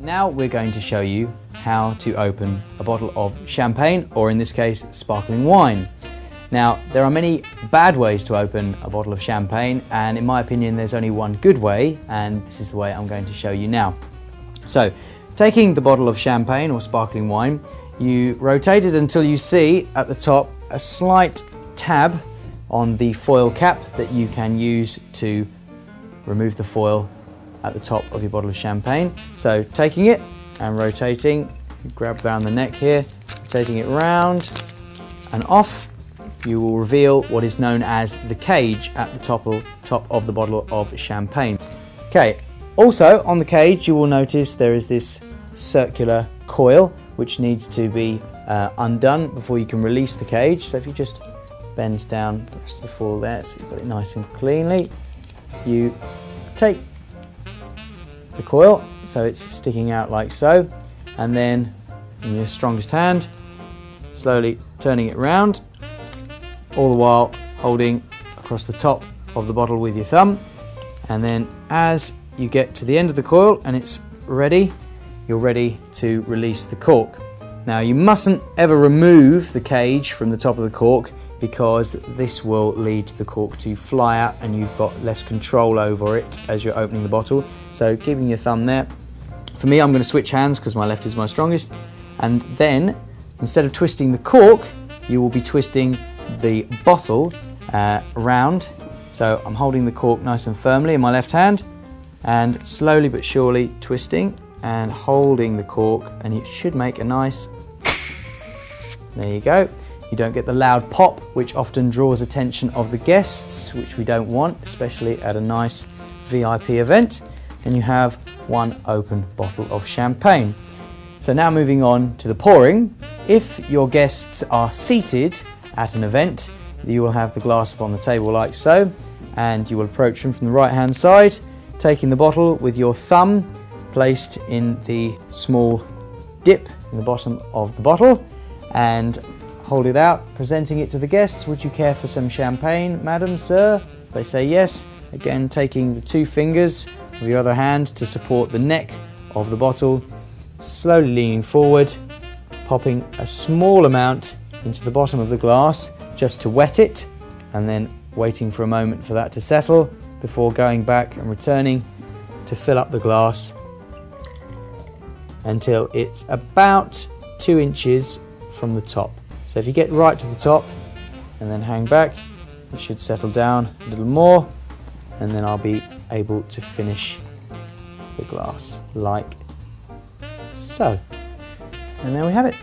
Now we're going to show you how to open a bottle of champagne, or in this case, sparkling wine. Now, there are many bad ways to open a bottle of champagne, and in my opinion, there's only one good way, and this is the way I'm going to show you now. So, taking the bottle of champagne or sparkling wine, you rotate it until you see at the top a slight tab on the foil cap that you can use to remove the foil at the top of your bottle of champagne. So taking it and rotating, grab around the neck here, rotating it round and off, you will reveal what is known as the cage at the top of, top of the bottle of champagne. Okay, also on the cage you will notice there is this circular coil which needs to be uh, undone before you can release the cage. So if you just bend down the rest of the foil there so you've got it nice and cleanly, you take the coil so it's sticking out like so. And then in your strongest hand slowly turning it round all the while holding across the top of the bottle with your thumb. And then as you get to the end of the coil and it's ready you're ready to release the cork now you mustn't ever remove the cage from the top of the cork because this will lead the cork to fly out and you've got less control over it as you're opening the bottle. So keeping your thumb there. For me, I'm going to switch hands because my left is my strongest. And then, instead of twisting the cork, you will be twisting the bottle uh, around. So I'm holding the cork nice and firmly in my left hand and slowly but surely twisting and holding the cork and it should make a nice there you go you don't get the loud pop, which often draws attention of the guests, which we don't want, especially at a nice VIP event. And you have one open bottle of champagne. So now moving on to the pouring. If your guests are seated at an event, you will have the glass upon the table like so, and you will approach them from the right hand side, taking the bottle with your thumb placed in the small dip in the bottom of the bottle and hold it out, presenting it to the guests. Would you care for some champagne, madam, sir? They say yes. Again, taking the two fingers of your other hand to support the neck of the bottle, slowly leaning forward, popping a small amount into the bottom of the glass just to wet it, and then waiting for a moment for that to settle before going back and returning to fill up the glass until it's about two inches from the top. So if you get right to the top and then hang back, it should settle down a little more and then I'll be able to finish the glass like so. And there we have it.